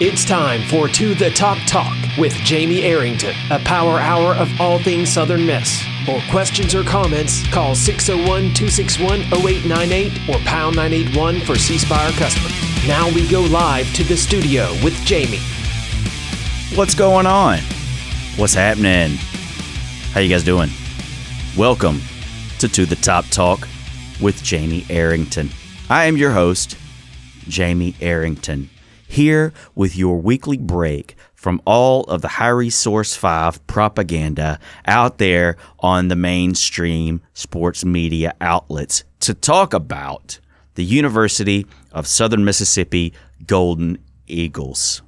It's time for To the Top Talk with Jamie Arrington, a power hour of all things Southern Miss. For questions or comments, call 601 261 0898 or pound 981 for C Spire customers. Now we go live to the studio with Jamie. What's going on? What's happening? How you guys doing? Welcome to To the Top Talk with Jamie Arrington. I am your host, Jamie Arrington here with your weekly break from all of the high resource 5 propaganda out there on the mainstream sports media outlets to talk about the University of Southern Mississippi Golden Eagles.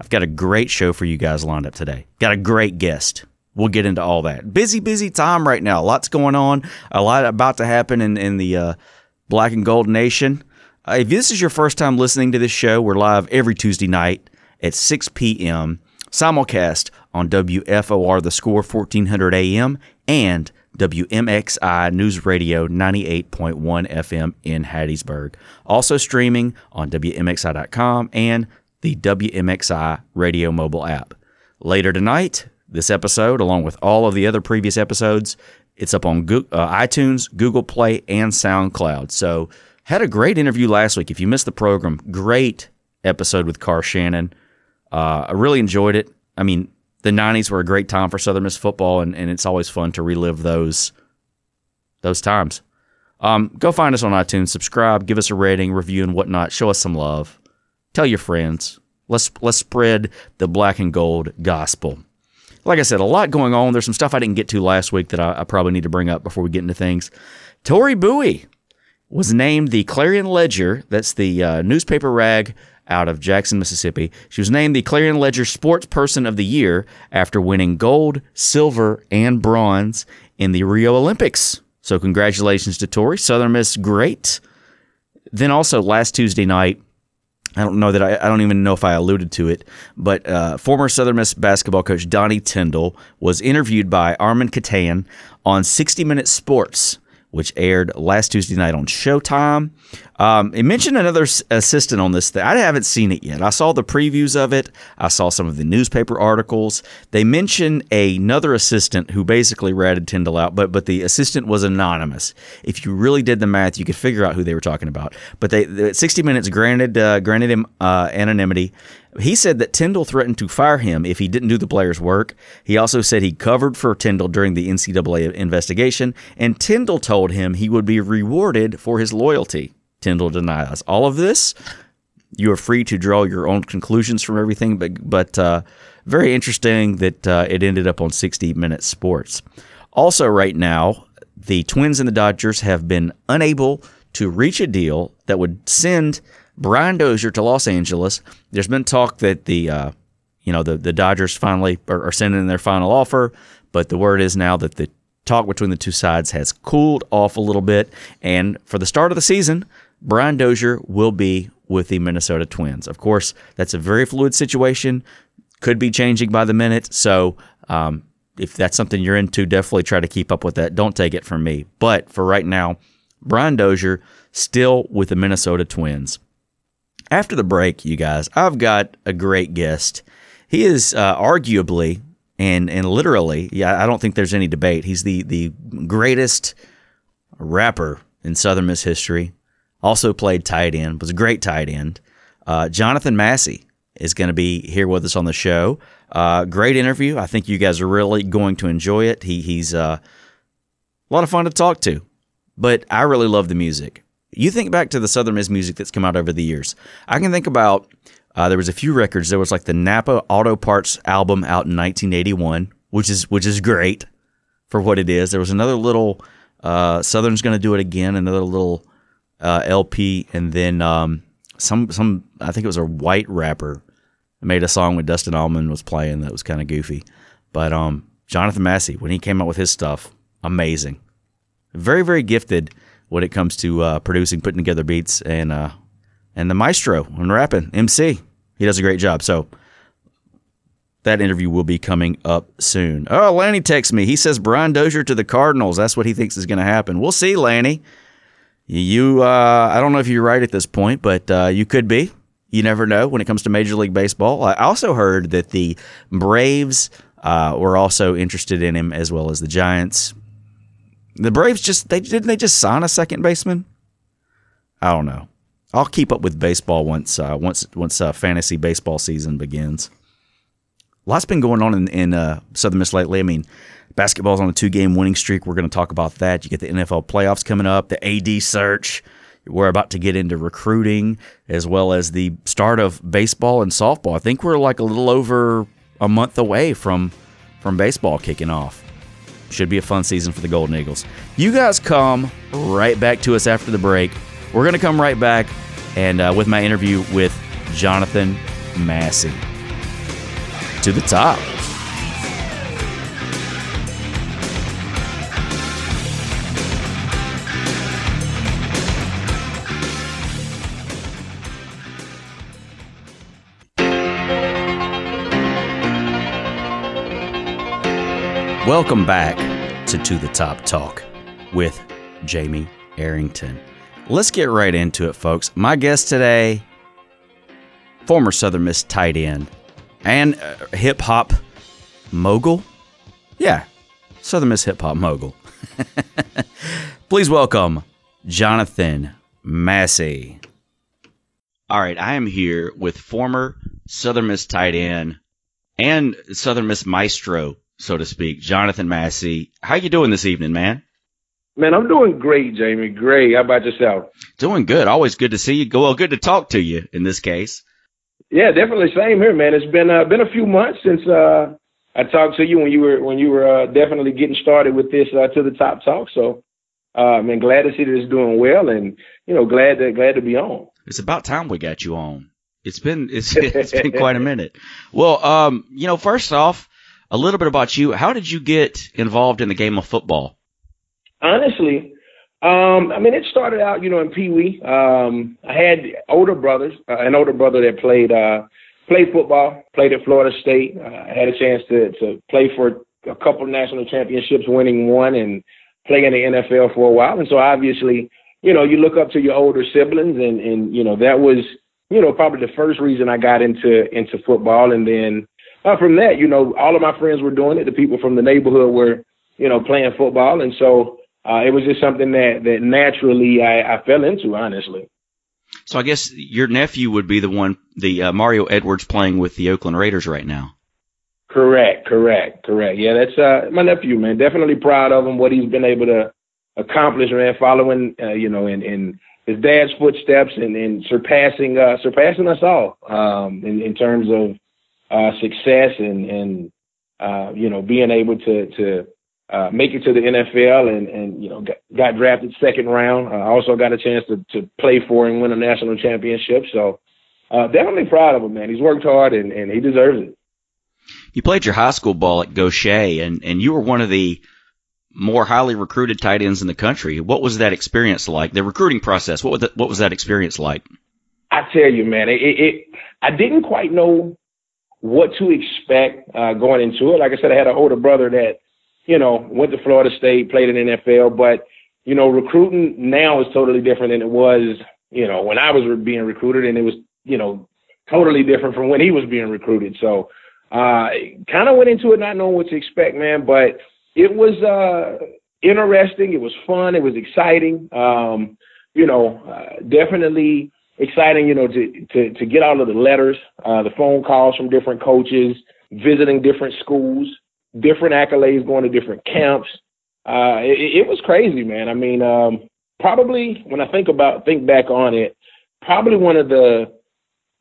I've got a great show for you guys lined up today. Got a great guest. We'll get into all that. Busy, busy time right now. Lots going on. A lot about to happen in, in the uh, Black and Gold Nation. If this is your first time listening to this show, we're live every Tuesday night at 6 p.m. Simulcast on WFOR The Score 1400 AM and WMXI News Radio 98.1 FM in Hattiesburg. Also streaming on WMXI.com and the WMXI radio mobile app. Later tonight, this episode, along with all of the other previous episodes, it's up on Go- uh, iTunes, Google Play, and SoundCloud. So had a great interview last week. If you missed the program, great episode with Carr Shannon. Uh, I really enjoyed it. I mean, the '90s were a great time for Southern Miss football, and, and it's always fun to relive those those times. Um, go find us on iTunes, subscribe, give us a rating, review, and whatnot. Show us some love. Tell your friends. Let's let's spread the black and gold gospel. Like I said, a lot going on. There's some stuff I didn't get to last week that I, I probably need to bring up before we get into things. Tori Bowie was named the Clarion Ledger, that's the uh, newspaper rag out of Jackson, Mississippi. She was named the Clarion Ledger Sports Person of the Year after winning gold, silver, and bronze in the Rio Olympics. So, congratulations to Tori. Southern Miss, great. Then, also last Tuesday night, I don't know that I, I don't even know if I alluded to it, but uh, former Southern Miss basketball coach Donnie Tyndall was interviewed by Armen Keteyian on 60 Minute Sports which aired last Tuesday night on Showtime. Um, it mentioned another assistant on this thing. I haven't seen it yet. I saw the previews of it. I saw some of the newspaper articles. They mentioned another assistant who basically ratted Tyndall out, but but the assistant was anonymous. If you really did the math, you could figure out who they were talking about. But they 60 Minutes granted uh, granted him uh, anonymity. He said that Tyndall threatened to fire him if he didn't do the player's work. He also said he covered for Tyndall during the NCAA investigation, and Tyndall told him he would be rewarded for his loyalty. Tyndall denies all of this. You are free to draw your own conclusions from everything, but but uh, very interesting that uh, it ended up on 60 Minutes Sports. Also, right now, the Twins and the Dodgers have been unable to reach a deal that would send Brian Dozier to Los Angeles. There's been talk that the uh, you know the the Dodgers finally are, are sending in their final offer, but the word is now that the talk between the two sides has cooled off a little bit, and for the start of the season, Brian Dozier will be with the Minnesota Twins. Of course, that's a very fluid situation. Could be changing by the minute. So um, if that's something you're into, definitely try to keep up with that. Don't take it from me. But for right now, Brian Dozier still with the Minnesota Twins. After the break, you guys, I've got a great guest. He is uh, arguably and and literally, yeah, I don't think there's any debate. He's the the greatest rapper in Southern Miss history. Also played tight end, was a great tight end. Uh, Jonathan Massey is going to be here with us on the show. Uh, great interview. I think you guys are really going to enjoy it. He he's uh, a lot of fun to talk to, but I really love the music. You think back to the Southern Miss music that's come out over the years. I can think about uh, there was a few records. There was like the Napa Auto Parts album out in 1981, which is which is great for what it is. There was another little uh, Southern's going to do it again, another little uh, LP, and then um, some some I think it was a white rapper made a song with Dustin Allman was playing that was kind of goofy. But um, Jonathan Massey when he came out with his stuff, amazing, very very gifted when it comes to uh, producing, putting together beats, and uh, and the maestro and rapping MC. He does a great job. So that interview will be coming up soon. Oh, Lanny texts me. He says Brian Dozier to the Cardinals. That's what he thinks is going to happen. We'll see, Lanny. You, uh, I don't know if you're right at this point, but uh, you could be. You never know when it comes to Major League Baseball. I also heard that the Braves uh, were also interested in him as well as the Giants. The Braves just they didn't they just sign a second baseman? I don't know. I'll keep up with baseball once uh, once once uh, fantasy baseball season begins. Lots been going on in, in uh, Southern Miss lately. I mean, basketball's on a two game winning streak. We're going to talk about that. You get the NFL playoffs coming up, the AD search. We're about to get into recruiting as well as the start of baseball and softball. I think we're like a little over a month away from from baseball kicking off. Should be a fun season for the Golden Eagles. You guys come right back to us after the break. We're going to come right back and uh, with my interview with Jonathan Massey. To the top. Welcome back to To the Top Talk with Jamie Arrington. Let's get right into it, folks. My guest today, former Southern Miss tight end and uh, hip hop mogul. Yeah, Southern Miss hip hop mogul. Please welcome Jonathan Massey. All right, I am here with former Southern Miss tight end and Southern Miss maestro so to speak, Jonathan Massey. How you doing this evening, man? Man, I'm doing great, Jamie. Great. How about yourself? Doing good. Always good to see you. Well, good to talk to you in this case. Yeah, definitely. Same here, man. It's been uh, been a few months since uh, I talked to you when you were when you were uh, definitely getting started with this uh, to the top talk. So, uh, man, glad to see that it's doing well, and you know, glad to glad to be on. It's about time we got you on. It's been it's it's been quite a minute. Well, um, you know, first off, a little bit about you. How did you get involved in the game of football? Honestly, um, I mean, it started out, you know, in Pee Wee. Um, I had older brothers, uh, an older brother that played uh, played football, played at Florida State. Uh, I had a chance to to play for a couple national championships, winning one, and play in the NFL for a while. And so, obviously, you know, you look up to your older siblings, and and you know that was, you know, probably the first reason I got into into football, and then uh, from that, you know, all of my friends were doing it. The people from the neighborhood were, you know, playing football, and so uh, it was just something that that naturally I, I fell into, honestly. So I guess your nephew would be the one, the uh, Mario Edwards, playing with the Oakland Raiders right now. Correct, correct, correct. Yeah, that's uh, my nephew, man. Definitely proud of him, what he's been able to accomplish, man. Following, uh, you know, in, in his dad's footsteps and, and surpassing uh, surpassing us all um, in, in terms of uh, success and and uh, you know being able to to uh, make it to the NFL and and you know got, got drafted second round. I uh, also got a chance to to play for and win a national championship. So uh, definitely proud of him, man. He's worked hard and and he deserves it. You played your high school ball at Gautier, and and you were one of the more highly recruited tight ends in the country. What was that experience like? The recruiting process. What was that, what was that experience like? I tell you, man, it, it I didn't quite know what to expect uh, going into it. Like I said, I had an older brother that, you know, went to Florida State, played in the NFL, but you know, recruiting now is totally different than it was, you know, when I was being recruited, and it was, you know, totally different from when he was being recruited. So, uh, kind of went into it not knowing what to expect, man. But it was uh, interesting. It was fun. It was exciting. Um, you know, uh, definitely exciting, you know, to to to get all of the letters, uh, the phone calls from different coaches, visiting different schools, different accolades, going to different camps. Uh, it, it was crazy, man. I mean, um, probably when I think about think back on it, probably one of the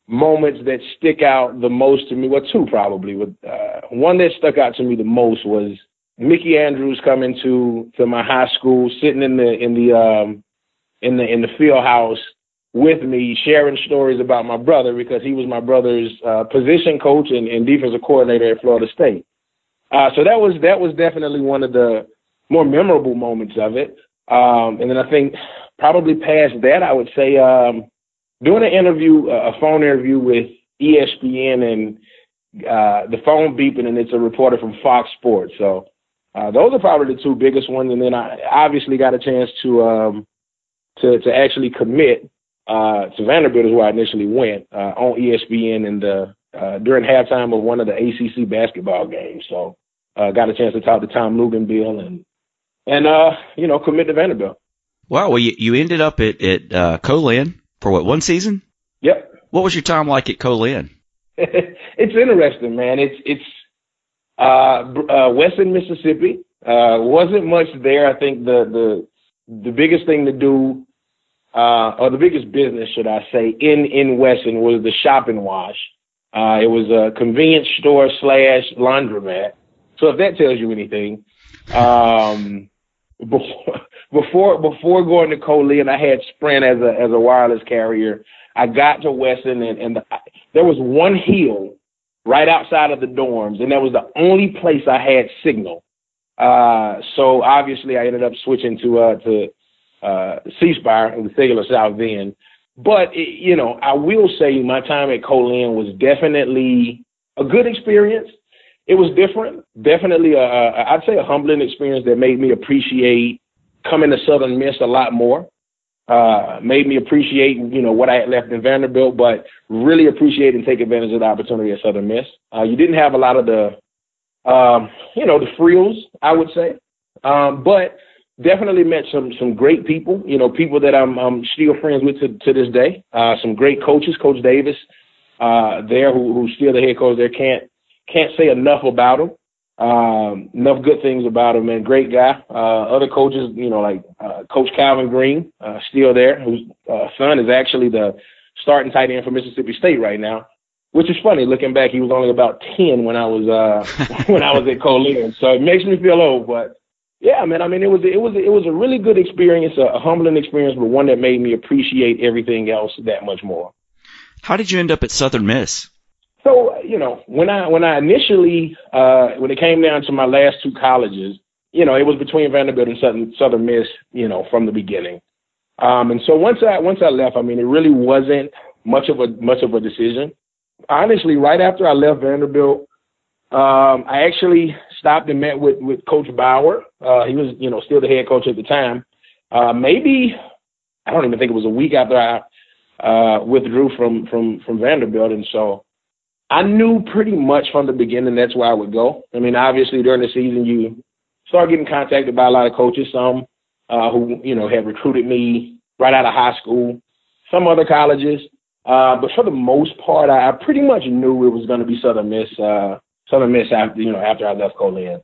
moments that stick out the most to me. Well, two probably. With uh, one that stuck out to me the most was Mickey Andrews coming to to my high school, sitting in the in the um, in the in the field house with me sharing stories about my brother because he was my brother's uh, position coach and, and, defensive coordinator at Florida State. Uh, so that was that was definitely one of the more memorable moments of it. Um, and then I think probably past that, I would say um, doing an interview, a phone interview with ESPN and uh, the phone beeping, and it's a reporter from Fox Sports. So uh, those are probably the two biggest ones. And then I obviously got a chance to um, to to actually commit uh, to Vanderbilt is where I initially went uh, on ESPN in the uh, during halftime of one of the ACC basketball games. So uh, got a chance to talk to Tom Luginbill and and uh, you know commit to Vanderbilt. Wow, well you, you ended up at at uh, Co-Lin for what one season? Yep. What was your time like at Co-Lin? it's interesting, man. It's it's uh, uh, Wesson, Mississippi. Uh, wasn't much there. I think the the the biggest thing to do, uh, or the biggest business, should I say, in in Wesson was the shop and wash. Uh, it was a convenience store slash laundromat. So if that tells you anything, um, before before going to Co-Lin, I had Sprint as a as a wireless carrier. I got to Wesson, and, and the, there was one hill right outside of the dorms, and that was the only place I had signal. Uh, so obviously, I ended up switching to uh, to uh, C Spire in the Cellular South then. But it, you know, I will say my time at Co-Lin was definitely a good experience. It was different, definitely a, a I'd say a humbling experience that made me appreciate coming to Southern Miss a lot more. Uh, made me appreciate, you know, what I had left in Vanderbilt, but really appreciate and take advantage of the opportunity at Southern Miss. Uh, you didn't have a lot of the, um, you know, the frills, I would say, um, but definitely met some some great people. You know, people that I'm, I'm still friends with to, to this day. Uh, some great coaches, Coach Davis, uh, there who, who's still the head coach there. Can't can't say enough about him. Um, enough good things about him, man. Great guy. Uh, other coaches, you know, like uh, Coach Calvin Green, uh, still there, whose uh, son is actually the starting tight end for Mississippi State right now. Which is funny. Looking back, he was only about ten when I was uh, when I was at Co-Lin, so it makes me feel old. But yeah, man. I mean, it was it was it was a really good experience, a, a humbling experience, but one that made me appreciate everything else that much more. How did you end up at Southern Miss? So you know, when I when I initially uh, when it came down to my last two colleges, you know, it was between Vanderbilt and Southern Southern Miss, you know, from the beginning. Um, and so once I once I left, I mean, it really wasn't much of a much of a decision. Honestly, right after I left Vanderbilt, um, I actually stopped and met with with Coach Bower. Uh, he was, you know, still the head coach at the time. Uh, maybe I don't even think it was a week after I uh, withdrew from from from Vanderbilt, and so I knew pretty much from the beginning that's where I would go. I mean, obviously during the season you start getting contacted by a lot of coaches, some uh, who you know had recruited me right out of high school, some other colleges. Uh, but for the most part, I, I pretty much knew it was going to be Southern Miss. Uh, Southern Miss after you know after I left Co-Lin.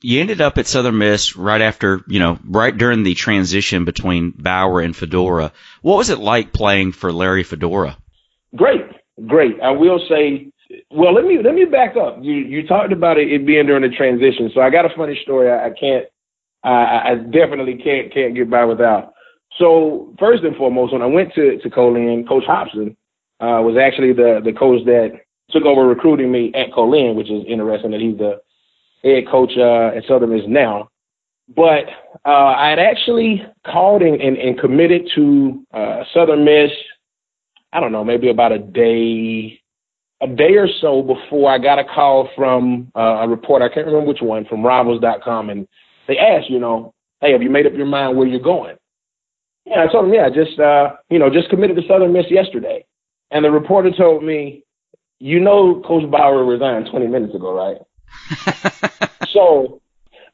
You ended up at Southern Miss right after you know right during the transition between Bower and Fedora. What was it like playing for Larry Fedora? Great, great. I will say well, let me let me back up. You you talked about it, it being during the transition, so I got a funny story. I, I can't, I, I definitely can't can't get by without. So first and foremost, when I went to to Co-Lin, Coach Hopson uh, was actually the the coach that took over recruiting me at Co-Lin, which is interesting that he's the head coach uh, at Southern Miss now. But uh, I had actually called and, and, and committed to uh, Southern Miss. I don't know, maybe about a day a day or so before I got a call from uh, a reporter, I can't remember which one, from Rivals.com, and they asked, you know, hey, have you made up your mind where you're going? Yeah, I told them, yeah, I just uh, you know, just committed to Southern Miss yesterday. And the reporter told me, you know, Coach Bower resigned 20 minutes ago, right? so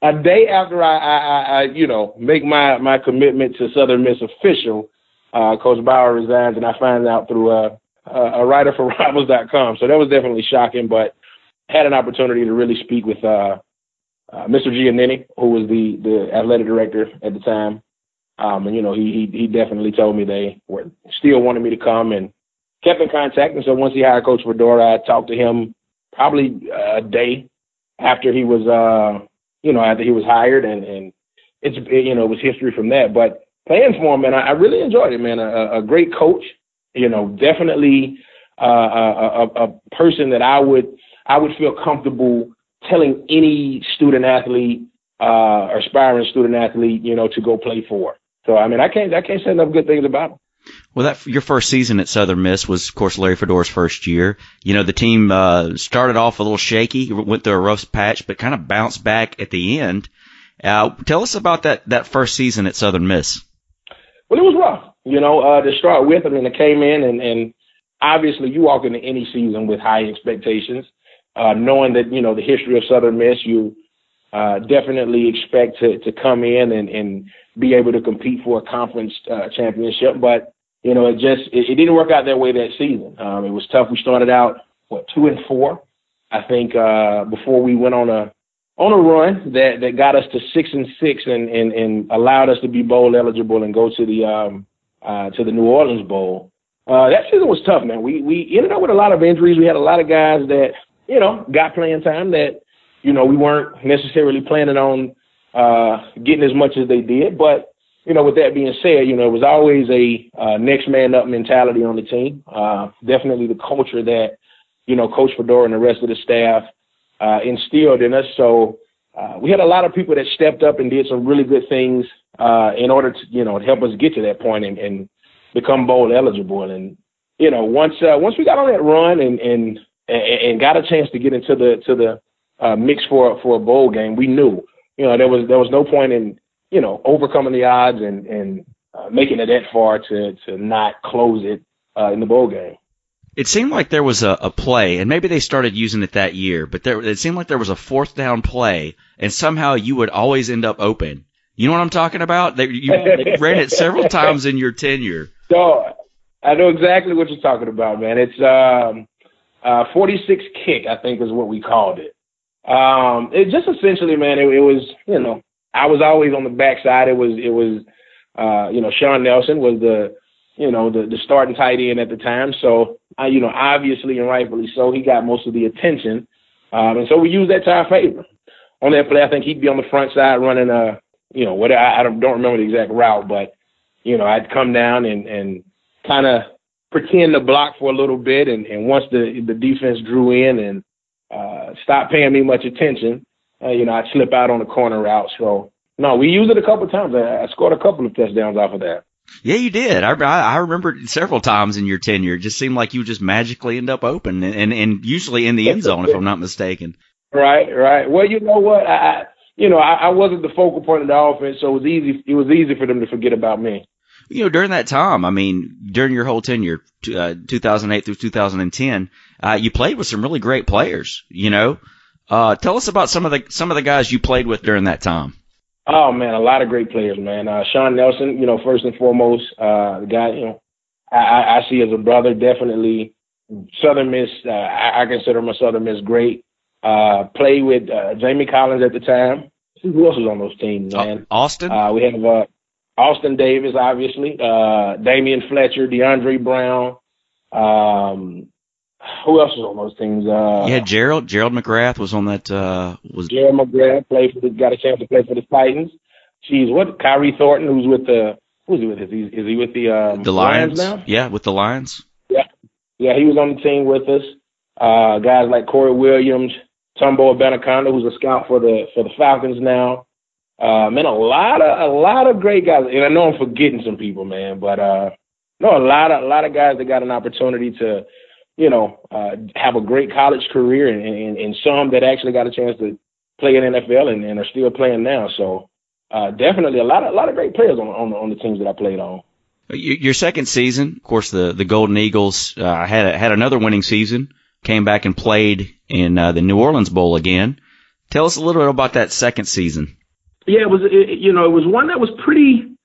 a day after I, I, I, you know, make my my commitment to Southern Miss official, uh, Coach Bower resigns, and I find out through uh, uh, a writer for Rivals.com. So that was definitely shocking, but had an opportunity to really speak with uh, uh, Mr. Giannini, who was the the athletic director at the time. Um, and you know, he, he he definitely told me they were still wanted me to come and kept in contact. And so once he hired Coach Fedora, I talked to him probably a day after he was uh you know after he was hired, and and it's you know it was history from that. But playing for him, man, I, I really enjoyed it, man. A, a great coach you know, definitely uh, a, a, a person that I would I would feel comfortable telling any student athlete, uh, aspiring student athlete, you know, to go play for. So I mean, I can't I can't say enough good things about him. Well, that your first season at Southern Miss was, of course, Larry Fedora's first year. You know, the team uh, started off a little shaky, went through a rough patch, but kind of bounced back at the end. Uh, tell us about that that first season at Southern Miss. Well, it was rough. you know, uh, to start with. I mean, I came in and, and obviously you walk into any season with high expectations, uh, knowing that, you know, the history of Southern Miss, you uh, definitely expect to, to come in and, and be able to compete for a conference uh, championship. But, you know, it just, it, it didn't work out that way that season. Um, it was tough. We started out, what, two and four, I think, uh, before we went on a, on a run that, that got us to six and six and, and, and allowed us to be bowl eligible and go to the, um, uh, to the New Orleans Bowl. Uh, that season was tough, man. We we ended up with a lot of injuries. We had a lot of guys that you know got playing time that you know we weren't necessarily planning on uh, getting as much as they did. But you know, with that being said, you know it was always a uh, next man up mentality on the team. Uh, definitely the culture that you know Coach Fedora and the rest of the staff uh, instilled in us. So uh, we had a lot of people that stepped up and did some really good things uh, in order to, you know, help us get to that point and, and become bowl eligible. And you know, once once we got on that run and and and got a chance to get into the to the uh, mix for for a bowl game, we knew, you know, there was there was no point in you know overcoming the odds and and uh, making it that far to to not close it uh, in the bowl game. It seemed like there was a, a play, and maybe they started using it that year, but there, it seemed like there was a fourth down play, and somehow you would always end up open. You know what I'm talking about? They, you they ran it several times in your tenure. So I know exactly what you're talking about, man. It's um, uh, 46 kick, I think, is what we called it. Um, it just essentially, man, it, it was, you know, I was always on the backside. It was, it was, uh, you know, Shawn Nelson was the, you know, the, the starting tight end at the time. So, uh, you know, obviously and rightfully so, he got most of the attention. Um, and so we used that to our favor. On that play, I think he'd be on the front side running a, you know, what I, I don't, don't remember the exact route, but you know, I'd come down and and kind of pretend to block for a little bit, and and once the the defense drew in and uh, stopped paying me much attention, uh, you know, I'd slip out on the corner route. So no, we used it a couple of times. I, I scored a couple of touchdowns off of that. Yeah, you did. I, I remember several times in your tenure. It just seemed like you just magically end up open and, and, and usually in the end zone, if I'm not mistaken. Right, right. Well, you know what? I, I, you know, I, I wasn't the focal point of the offense, so it was easy. It was easy for them to forget about me. You know, during that time, I mean, during your whole tenure, uh, 2008 through 2010, uh, you played with some really great players. You know, uh, tell us about some of the some of the guys you played with during that time. Oh man, a lot of great players, man. Uh, Shawn Nelson, you know, first and foremost, uh, the guy, you know, I, I see as a brother, definitely Southern Miss. Uh, I, I consider my Southern Miss great. Uh, played with uh, Jamie Collins at the time. Who else was on those teams, man? Uh, Austin. Uh, we have uh, Austin Davis, obviously. Uh, Damion Fletcher, DeAndre Brown. Um, who else was on those teams? Uh, yeah, Gerald. Gerald McGrath was on that. Uh, was Gerald McGrath played for the got a chance to play for the Titans. Jeez, what Khyri Thornton, who's with the who's he with? Is he is he with the um, the Lions? Lions now? Yeah, with the Lions. Yeah, yeah, he was on the team with us. Uh, guys like Corey Williams, Tumbo Benaconda, who's a scout for the for the Falcons now. Uh, man, a lot of a lot of great guys, and I know I'm forgetting some people, man, but uh, no, a lot of a lot of guys that got an opportunity to, you know, uh, have a great college career, and, and, and some that actually got a chance to play in NFL and, and are still playing now. So uh, definitely a lot of a lot of great players on on, on the teams that I played on. Your second season, of course, the the Golden Eagles uh, had a, had another winning season came back and played in uh, the New Orleans Bowl again. Tell us a little bit about that second season. Yeah, it was it, you know it was one that was pretty.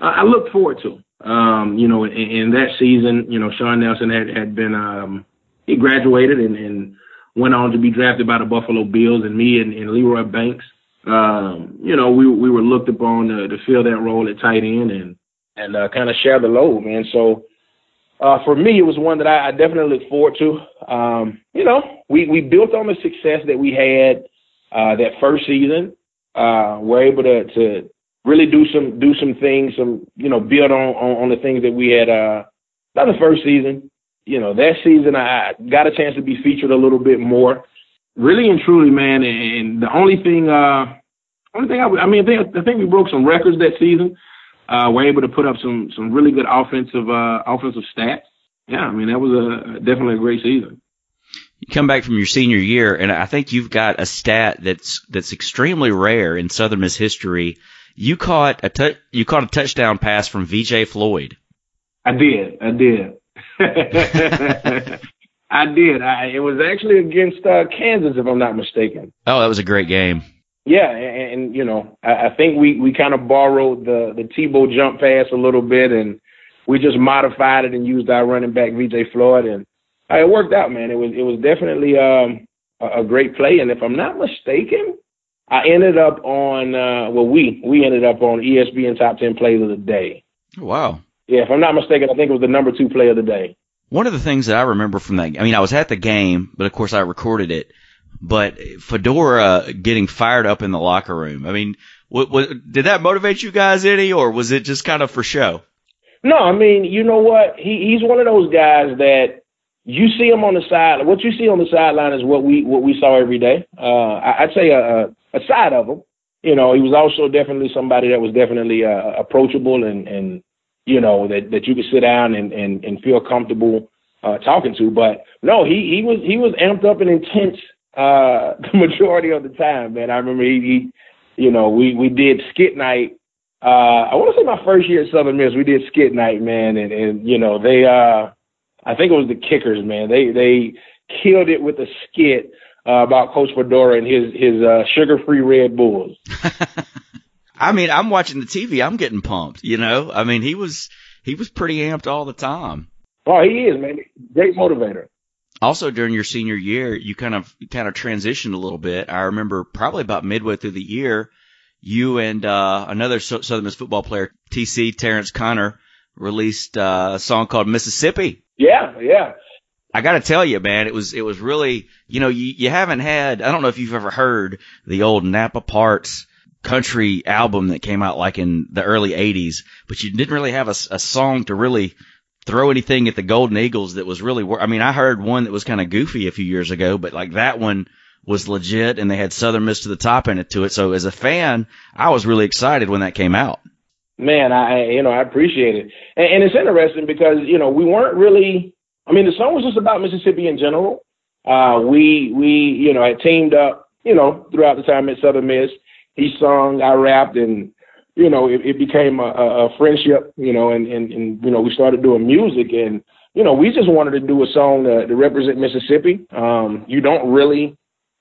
Uh, I looked forward to. Um, you know, in, in that season, you know, Shawn Nelson had had been um, he graduated and, and went on to be drafted by the Buffalo Bills, and me and, and Leroy Banks. Um, you know, we we were looked upon to, to fill that role at tight end and and uh, kind of share the load, man. So uh, for me, it was one that I, I definitely look forward to. Um, you know, we, we built on the success that we had uh, that first season. Uh, we're able to, to really do some do some things, some you know, build on on, on the things that we had uh, not the first season. You know, that season I got a chance to be featured a little bit more. Really and truly, man. And the only thing, uh, only thing I, I mean, I think, I think we broke some records that season uh, we're able to put up some some really good offensive uh, offensive stats. Yeah, I mean that was a definitely a great season. You come back from your senior year, and I think you've got a stat that's that's extremely rare in Southern Miss history. You caught a tu- you caught a touchdown pass from VJ Floyd. I did. I did. I did. I, it was actually against uh, Kansas, if I'm not mistaken. Oh, that was a great game. Yeah, and, and you know, I, I think we we kind of borrowed the the Tebow jump pass a little bit, and we just modified it and used our running back VJ Floyd, and it worked out, man. It was it was definitely um, a, a great play, and if I'm not mistaken, I ended up on uh, well, we we ended up on ESPN top ten plays of the day. Wow. Yeah, if I'm not mistaken, I think it was the number two play of the day. One of the things that I remember from that, I mean, I was at the game, but of course I recorded it. But Fedora getting fired up in the locker room. I mean, what, what, did that motivate you guys any, or was it just kind of for show? No, I mean, you know what? He he's one of those guys that you see him on the side. What you see on the sideline is what we what we saw every day. Uh, I, I'd say a, a side of him. You know, he was also definitely somebody that was definitely uh, approachable and and you know that that you could sit down and and, and feel comfortable uh, talking to. But no, he he was he was amped up and intense uh, the majority of the time, man. I remember he, he you know, we we did skit night. Uh, I want to say my first year at Southern Miss, we did skit night, man, and and you know they, uh, I think it was the kickers, man. They they killed it with a skit uh, about Coach Fedora and his his uh, sugar free Red Bulls. I mean, I'm watching the TV. I'm getting pumped. You know, I mean, he was he was pretty amped all the time. Oh, he is, man. Great motivator also during your senior year, you kind of kind of transitioned a little bit. I remember probably about midway through the year, you and uh, another Southern Miss football player, TC Terrence Connor, released uh, a song called Mississippi. Yeah, yeah. I got to tell you, man, it was it was really you know you you haven't had I don't know if you've ever heard the old Napa Parts country album that came out like in the early 80s, but you didn't really have a, a song to really throw anything at the Golden Eagles that was really. I mean, I heard one that was kind of goofy a few years ago, but like that one was legit, and they had Southern Miss to the top in it to it. So as a fan, I was really excited when that came out. Man, I you know I appreciate it, and, and it's interesting because you know we weren't really. I mean, the song was just about Mississippi in general. Uh, we we you know had teamed up you know throughout the time at Southern Miss. He sung, I rapped, and you know, it, it became a, a friendship, you know, and, and, and, you know, we started doing music and, you know, we just wanted to do a song to, to represent Mississippi. Um, you don't really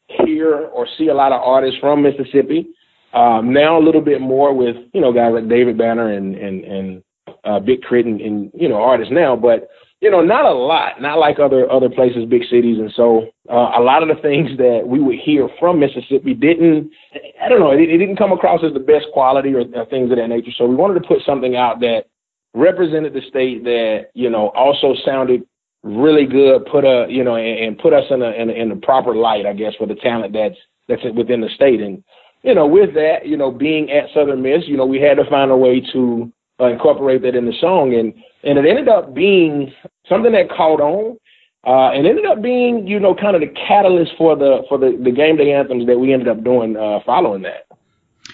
hear or see a lot of artists from Mississippi. Um, now a little bit more with, you know, guys like David Banner and, and, and, uh, Big K.R.I.T. and, and, you know, artists now, but, you know, not a lot, not like other other places, big cities, and so uh, a lot of the things that we would hear from Mississippi didn't, I don't know, it, it didn't come across as the best quality or, or things of that nature. So we wanted to put something out that represented the state that you know also sounded really good, put a you know, and, and put us in a, in a in the proper light, I guess, for the talent that's that's within the state, and you know, with that, you know, being at Southern Miss, you know, we had to find a way to uh, incorporate that in the song, and and it ended up being something that caught on, uh, and ended up being you know kind of the catalyst for the for the the game day anthems that we ended up doing uh, following that.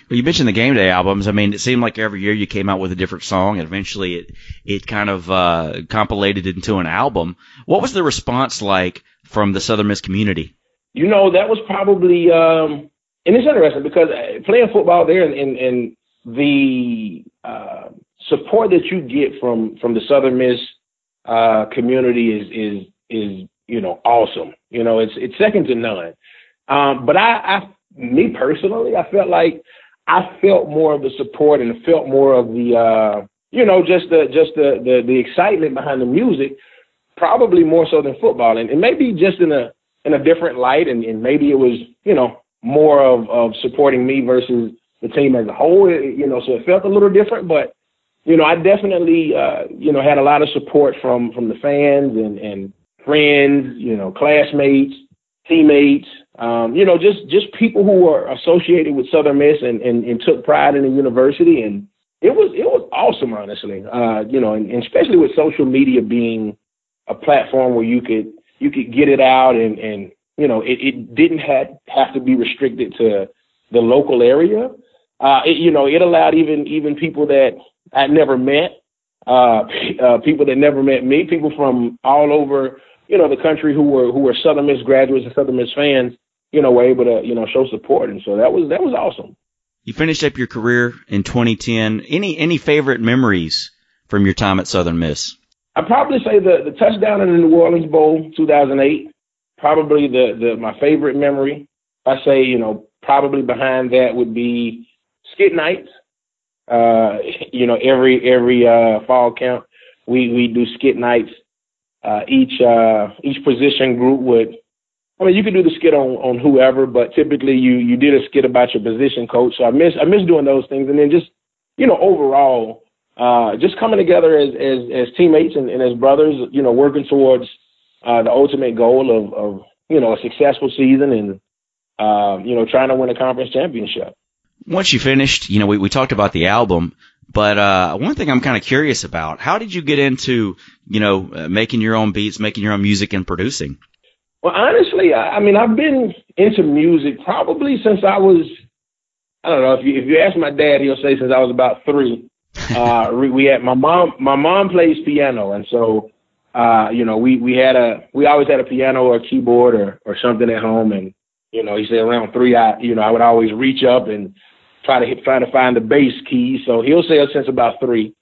Well, you mentioned the game day albums. I mean, it seemed like every year you came out with a different song, and eventually it it kind of uh, compilated into an album. What was the response like from the Southern Miss community? You know, that was probably, um, and it's interesting because uh, playing football there and, and, and the uh, support that you get from from the Southern Miss uh, community is is is you know awesome. You know, it's it's second to none. Um, but I, I, me personally, I felt like I felt more of the support and felt more of the uh, you know just the just the, the the excitement behind the music, probably more so than football, and, and maybe just in a in a different light, and, and maybe it was you know more of of supporting me versus the team as a whole. You know, so it felt a little different, but you know, I definitely, uh, you know, had a lot of support from from the fans and and friends, you know, classmates, teammates, um, you know, just just people who were associated with Southern Miss and, and, and took pride in the university, and it was it was awesome, honestly. Uh, you know, and, and especially with social media being a platform where you could you could get it out, and and you know, it, it didn't have have to be restricted to the local area. Uh, it, you know, it allowed even even people that I never met, uh, uh, people that never met me, people from all over, you know, the country who were who were Southern Miss graduates and Southern Miss fans, you know, were able to you know show support, and so that was that was awesome. You finished up your career in 2010. Any any favorite memories from your time at Southern Miss? I'd probably say the, the touchdown in the New Orleans Bowl 2008. Probably the, the my favorite memory. I say, you know, probably behind that would be skit nights. Uh, you know, every every uh, fall camp, we we do skit nights. Uh, each uh, each position group would I mean, you could do the skit on, on whoever, but typically you you did a skit about your position coach. So I miss I miss doing those things, and then just you know overall, uh, just coming together as as, as teammates and, and, as brothers, you know, working towards uh, the ultimate goal of, of you know a successful season and uh, you know trying to win a conference championship. Once you finished, you know, we, we talked about the album, but uh, one thing I'm kind of curious about: how did you get into you know uh, making your own beats, making your own music, and producing? Well, honestly, I, I mean, I've been into music probably since I was. I don't know if you if you ask my dad, he'll say since I was about three. uh, we, we had my mom. My mom plays piano, and so uh, you know, we we had a we always had a piano or a keyboard or or something at home, and you know, he said around three, I you know, I would always reach up and try to hit, try to find the bass key. So he'll say since about three.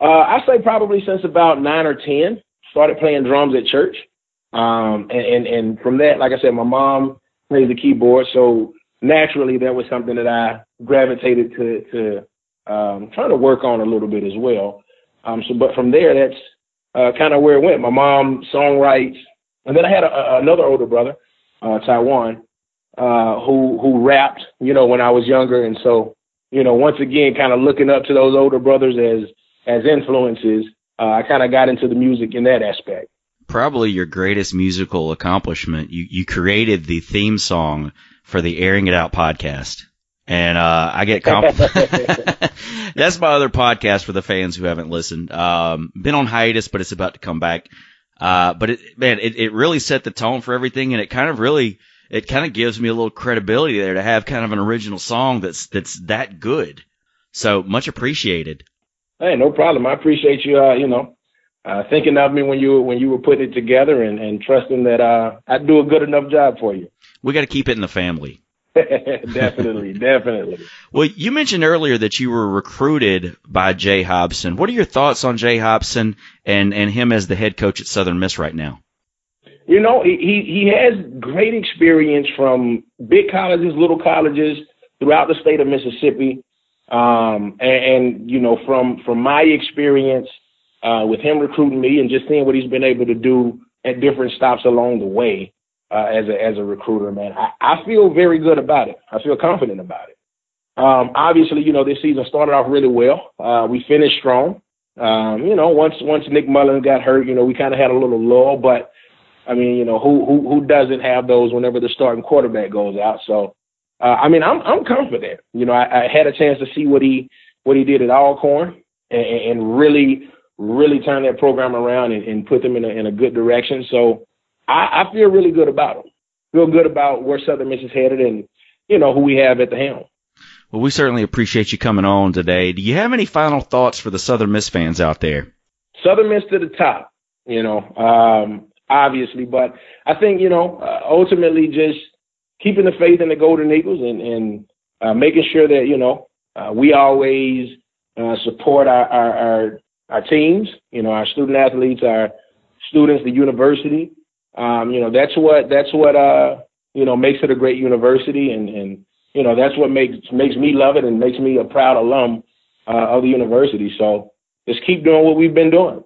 Uh, I say probably since about nine or ten. Started playing drums at church. Um, and, and, and from that, like I said, my mom plays the keyboard, so naturally that was something that I gravitated to to um, trying to work on a little bit as well. Um, so, but from there, that's uh, kind of where it went. My mom songwrites, and then I had a, another older brother, uh, Taiwan, uh, who who rapped, you know, when I was younger, and so you know, once again, kind of looking up to those older brothers as as influences, uh, I kind of got into the music in that aspect probably your greatest musical accomplishment. You you created the theme song for the Airing It Out podcast. And uh, I get complimented. That's my other podcast for the fans who haven't listened. Um, been on hiatus, but it's about to come back. Uh, but it, man, it, it really set the tone for everything, and it kind of really, it kind of gives me a little credibility there to have kind of an original song that's that's that good. So much appreciated. Hey, no problem. I appreciate you. Uh, you know, uh, thinking of me when you when you were putting it together and, and trusting that uh, I'd do a good enough job for you. We got to keep it in the family. definitely, definitely. Well, you mentioned earlier that you were recruited by Jay Hopson. What are your thoughts on Jay Hopson and and him as the head coach at Southern Miss right now? You know, he he has great experience from big colleges, little colleges throughout the state of Mississippi, um, and, and you know, from from my experience uh, with him recruiting me and just seeing what he's been able to do at different stops along the way uh, as a as a recruiter, man, I, I feel very good about it. I feel confident about it. Um, obviously, you know, this season started off really well. Uh, we finished strong. Um, you know, once once Nick Mullen got hurt, you know, we kind of had a little lull, but I mean, you know, who who who doesn't have those whenever the starting quarterback goes out? So, uh, I mean, I'm I'm confident. You know, I, I had a chance to see what he what he did at Alcorn and, and really really turn that program around and, and put them in a, in a good direction. So I, I feel really good about them. Feel good about where Southern Miss is headed and, you know, who we have at the helm. Well, we certainly appreciate you coming on today. Do you have any final thoughts for the Southern Miss fans out there? Southern Miss to the top, you know, um, obviously, but I think, you know, uh, ultimately just keeping the faith in the Golden Eagles and, and uh, making sure that, you know, uh, we always uh, support our, our, our our teams, you know, our student athletes, our students, the university. Um, you know, that's what that's what uh, you know makes it a great university, and and you know that's what makes makes me love it and makes me a proud alum uh, of the university. So just keep doing what we've been doing.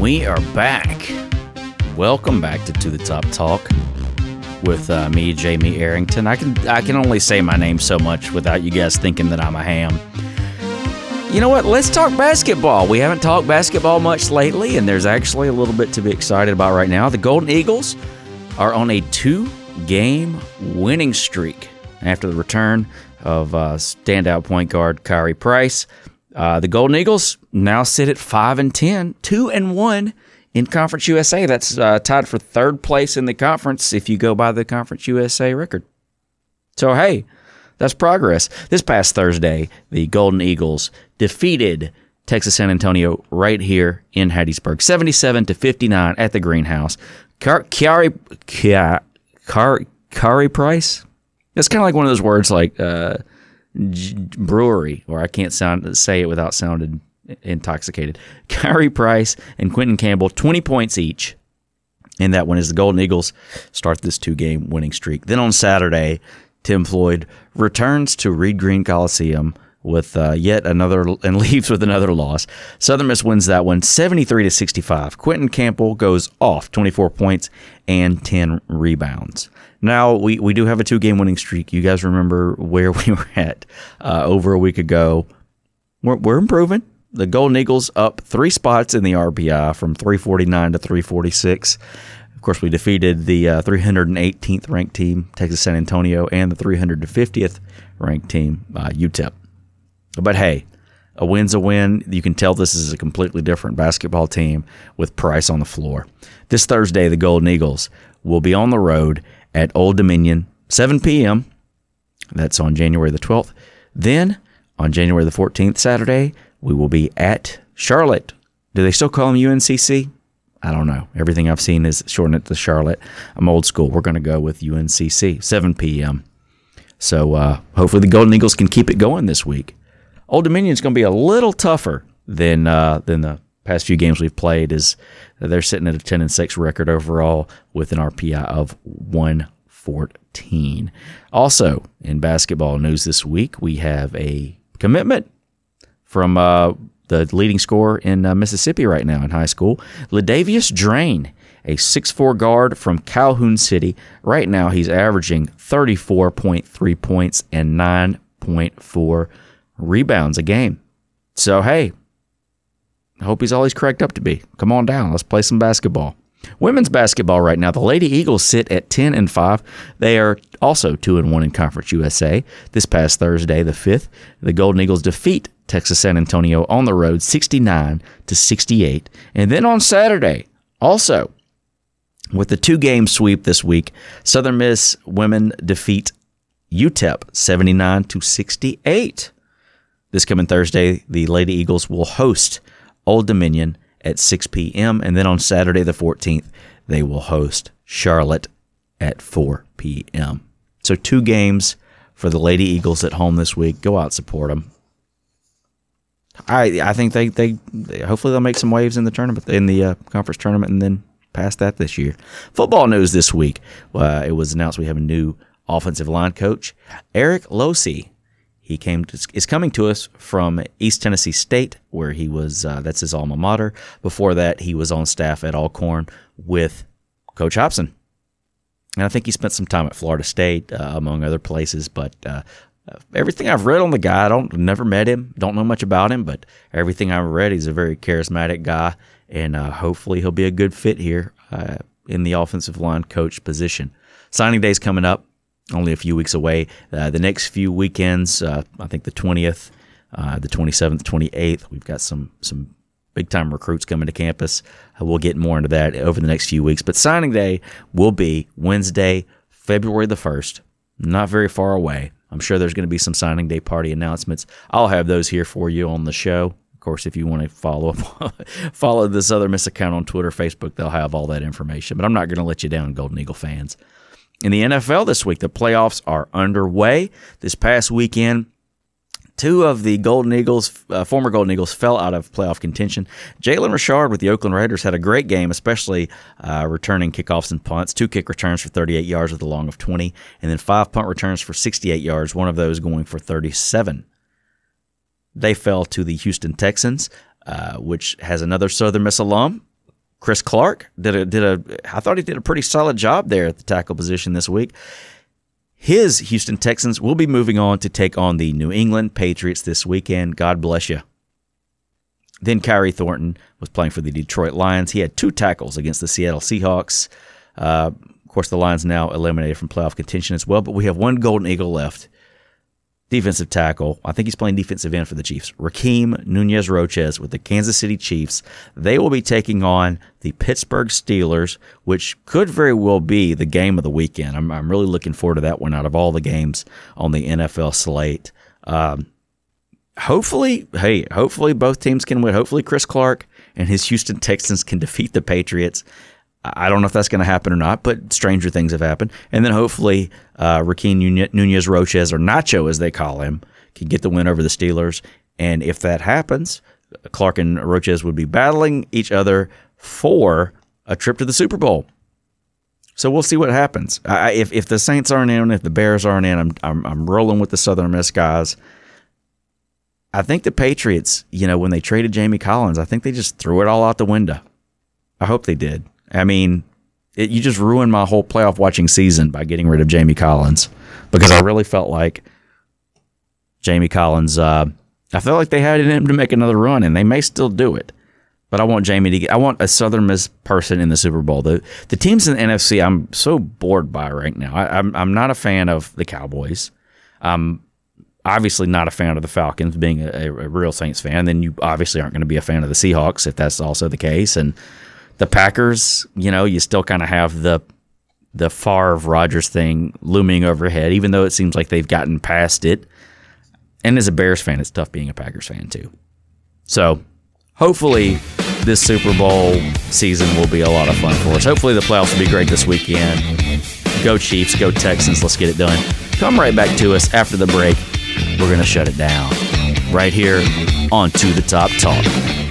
We are back. Welcome back to To the Top Talk with uh, me, Jamie Arrington. I can I can only say my name so much without you guys thinking that I'm a ham. You know what? Let's talk basketball. We haven't talked basketball much lately, and there's actually a little bit to be excited about right now. The Golden Eagles are on a two-game winning streak after the return of uh, standout point guard Khari Price. Uh, the Golden Eagles now sit at five and 10, 2 and one in Conference USA. That's uh, tied for third place in the conference if you go by the Conference USA record. So, hey, that's progress. This past Thursday, the Golden Eagles defeated Texas San Antonio right here in Hattiesburg, 77 to 59 at the Greenhouse. Khari, Khari Price? It's kind of like one of those words like uh, Brewery, or I can't sound say it without sounding intoxicated. Kyrie Price and Quentin Campbell, 20 points each. And that one is the Golden Eagles start this two game winning streak. Then on Saturday, Tim Floyd returns to Reed Green Coliseum with uh, yet another and leaves with another loss. Southern Miss wins that one 73 to 65. Quentin Campbell goes off 24 points and 10 rebounds. Now we, we do have a two game winning streak. You guys remember where we were at uh, over a week ago. We're, we're improving. The Golden Eagles up three spots in the RPI from 349 to 346. Of course, we defeated the uh, 318th ranked team, Texas San Antonio, and the 350th ranked team, uh, UTEP. But hey, a win's a win. You can tell this is a completely different basketball team with Price on the floor. This Thursday, the Golden Eagles will be on the road at Old Dominion, 7 p.m. That's on January the 12th. Then, on January the 14th, Saturday, we will be at Charlotte. Do they still call them UNCC? I don't know. Everything I've seen is shorten it to Charlotte. I'm old school. We're going to go with UNCC, 7 p.m. So uh, hopefully the Golden Eagles can keep it going this week. Old Dominion is going to be a little tougher than uh, than the past few games we've played. Is they're sitting at a 10 and 6 record overall with an RPI of 114. Also in basketball news this week, we have a commitment from uh, the leading scorer in uh, Mississippi right now in high school, LaDavius Draine, a 6'4 guard from Calhoun City. Right now, he's averaging 34.3 points and 9.4 rebounds a game. So, hey, I hope he's all he's cracked up to be. Come on down. Let's play some basketball. Women's basketball right now, the Lady Eagles sit at 10 and 5. They are also 2 and 1 in Conference USA. This past Thursday, the 5th, the Golden Eagles defeat Texas San Antonio on the road 69 to 68. And then on Saturday, also with the two game sweep this week, Southern Miss women defeat UTEP 79 to 68. This coming Thursday, the Lady Eagles will host Old Dominion at 6 p.m. And then on Saturday, the 14th, they will host Charlotte at 4 p.m. So, two games for the Lady Eagles at home this week. Go out, support them. I I think they, they, they hopefully they'll make some waves in the tournament in the uh, conference tournament and then past that this year. Football news this week. Uh, it was announced we have a new offensive line coach, Eric Losey. He came to, is coming to us from East Tennessee State, where he was. Uh, that's his alma mater. Before that, he was on staff at Alcorn with Coach Hopson, and I think he spent some time at Florida State, uh, among other places. But uh, everything I've read on the guy, I don't never met him, don't know much about him, but everything I've read, he's a very charismatic guy, and uh, hopefully he'll be a good fit here uh, in the offensive line coach position. Signing day is coming up only a few weeks away. Uh, the next few weekends, uh, I think the 20th, uh, the 27th, 28th, we've got some some big time recruits coming to campus. Uh, we'll get more into that over the next few weeks. But signing day will be Wednesday, February the 1st, not very far away. I'm sure there's going to be some signing day party announcements. I'll have those here for you on the show. Of course, if you want to follow up, follow this other Miss account on Twitter, Facebook, they'll have all that information. But I'm not going to let you down, Golden Eagle fans. In the NFL this week, the playoffs are underway. This past weekend, two of the Golden Eagles, uh, former Golden Eagles, fell out of playoff contention. Jalen Richard with the Oakland Raiders had a great game, especially uh, returning kickoffs and punts. Two kick returns for 38 yards with a long of 20, and then five punt returns for 68 yards, one of those going for 37. They fell to the Houston Texans, uh, which has another Southern Miss alum, Chris Clark did a did a I thought he did a pretty solid job there at the tackle position this week. His Houston Texans will be moving on to take on the New England Patriots this weekend. God bless you. Then Khyri Thornton was playing for the Detroit Lions. He had two tackles against the Seattle Seahawks. Uh, of course, the Lions now eliminated from playoff contention as well, but we have one Golden Eagle left defensive tackle. I think he's playing defensive end for the Chiefs. Rakeem Nunez Roches with the Kansas City Chiefs. They will be taking on the Pittsburgh Steelers, which could very well be the game of the weekend. I'm, I'm really looking forward to that one out of all the games on the NFL slate. Um, hopefully, hey, hopefully both teams can win. Hopefully, Chris Clark and his Houston Texans can defeat the Patriots. I don't know if that's going to happen or not, but stranger things have happened. And then hopefully, uh, Rakeem Nunez Roches, or Nacho as they call him, can get the win over the Steelers. And if that happens, Clark and Roches would be battling each other for a trip to the Super Bowl. So we'll see what happens. I, if if the Saints aren't in, if the Bears aren't in, I'm I'm, I'm rolling with the Southern Miss guys. I think the Patriots, you know, when they traded Jamie Collins, I think they just threw it all out the window. I hope they did. I mean, it, you just ruined my whole playoff watching season by getting rid of Jamie Collins because I really felt like Jamie Collins. Uh, I felt like they had in him to make another run, and they may still do it. But I want Jamie to get. I want a Southern Miss person in the Super Bowl. The the teams in the NFC, I'm so bored by right now. I, I'm I'm not a fan of the Cowboys. I'm obviously not a fan of the Falcons, being a, a real Saints fan. Then you obviously aren't going to be a fan of the Seahawks if that's also the case. And the Packers, you know, you still kind of have the the Favre Rodgers thing looming overhead, even though it seems like they've gotten past it. And as a Bears fan, it's tough being a Packers fan too. So hopefully this Super Bowl season will be a lot of fun for us. Hopefully, the playoffs will be great this weekend. Go Chiefs, go Texans. Let's get it done. Come right back to us after the break. We're going to shut it down right here on To the Top Talk.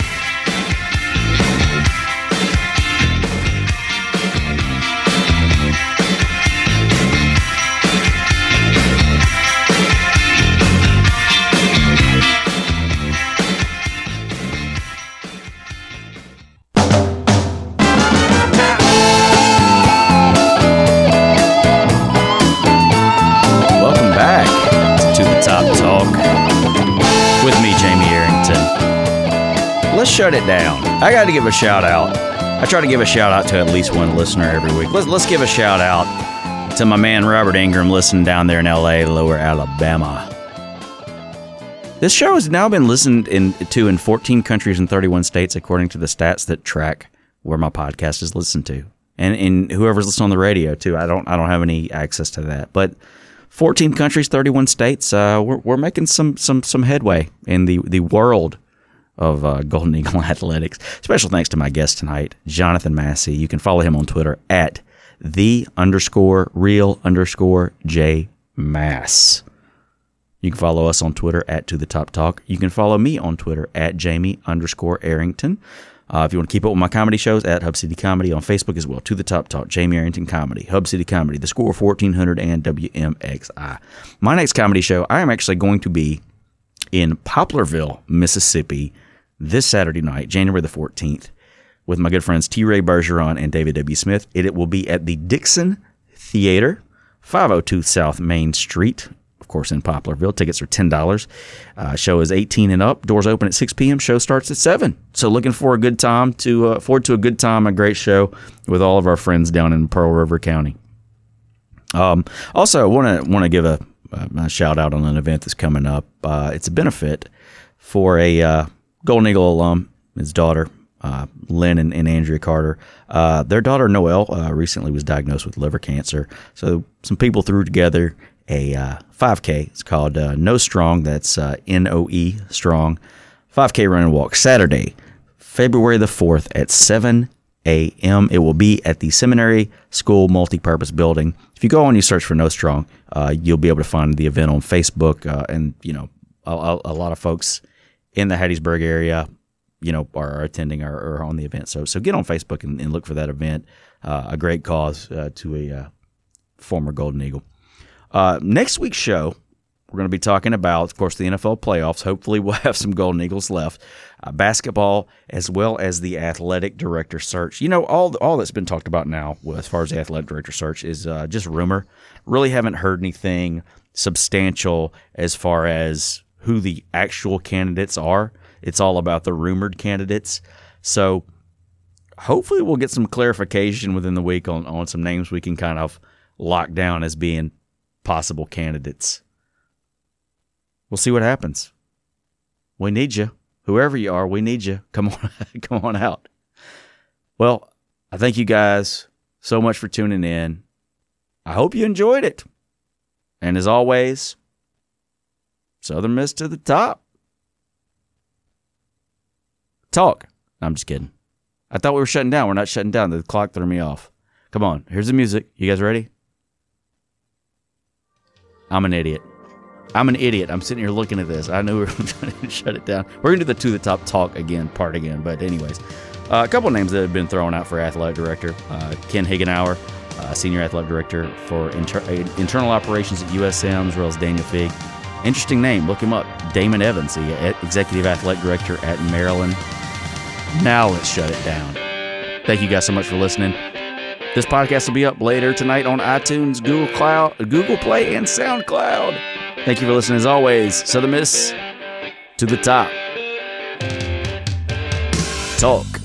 Shut it down. I got to give a shout out. I try to give a shout out to at least one listener every week. Let's, let's give a shout out to my man Robert Ingram listening down there in LA, Lower Alabama. This show has now been listened in, to in 14 countries and 31 states, according to the stats that track where my podcast is listened to, and whoever's listening on the radio too. I don't I don't have any access to that, but 14 countries, 31 states. Uh, we're, we're making some some some headway in the the world of uh, Golden Eagle Athletics. Special thanks to my guest tonight, Jonathan Massey. You can follow him on Twitter at the underscore real underscore J Mass. You can follow us on Twitter at To The Top Talk. You can follow me on Twitter at Jamie underscore Arrington. Uh, if you want to keep up with my comedy shows, at Hub City Comedy on Facebook as well. To the Top Talk, Jamie Arrington Comedy, Hub City Comedy, The Score 1400, and WMXI. My next comedy show, I am actually going to be in Poplarville, Mississippi this Saturday night, January the 14th, with my good friends T. Ray Bergeron and David W. Smith. It, it will be at the Dixon Theater, 502 South Main Street, of course, in Poplarville. Tickets are $10. Uh, show is 18 and up. Doors open at 6 p.m. Show starts at 7. So looking for a good time to uh, forward to a good time, a great show with all of our friends down in Pearl River County. Um, also, I want to want to give a, a, shout out on an event that's coming up. Uh, it's a benefit for a uh, Golden Eagle alum, his daughter, uh, Lynn and, and, Andrea Carter. Uh, their daughter Noelle uh, recently was diagnosed with liver cancer. So some people threw together a 5K. Uh, it's called uh, Noe Strong. That's uh, N O E Strong. 5K run and walk Saturday, February the 4th at 7 a.m. It will be at the Seminary School Multipurpose Building. If you go and you search for Noe Strong, you'll be able to find the event on Facebook. and you know, a, a lot of folks in the Hattiesburg area, you know, are, attending or, or, on the event. So so get on Facebook and, and look for that event. Uh, a great cause uh, to a uh, former Golden Eagle. Uh, next week's show, we're going to be talking about, of course, the NFL playoffs. Hopefully, we'll have some Golden Eagles left. Uh, basketball, as well as the athletic director search. You know, all all that's been talked about now, as far as the athletic director search, is uh, just rumor. Really haven't heard anything substantial as far as who the actual candidates are. It's all about the rumored candidates. So hopefully we'll get some clarification within the week on, on some names we can kind of lock down as being possible candidates. We'll see what happens. We need you. Whoever you are, we need you. Come on, come on out. Well, I thank you guys so much for tuning in. I hope you enjoyed it. And as always, Southern Miss to the top. Talk. I'm just kidding. I thought we were shutting down. We're not shutting down. The clock threw me off. Come on. Here's the music. You guys ready? I'm an idiot. I'm an idiot. I'm sitting here looking at this. I knew we were trying to shut it down. We're gonna do the to the top talk again part again. But anyways, uh, a couple names that have been thrown out for athletic director: uh, Ken Hagenauer, uh, senior athletic director for inter- uh, internal operations at USM, as well as Daniel Fig. Interesting name. Look him up. Damon Evans, the uh, executive athletic director at Maryland. Now let's shut it down. Thank you guys so much for listening. This podcast will be up later tonight on iTunes, Google Cloud, Google Play, and SoundCloud. Thank you for listening as always. Southern Miss to the top. Talk.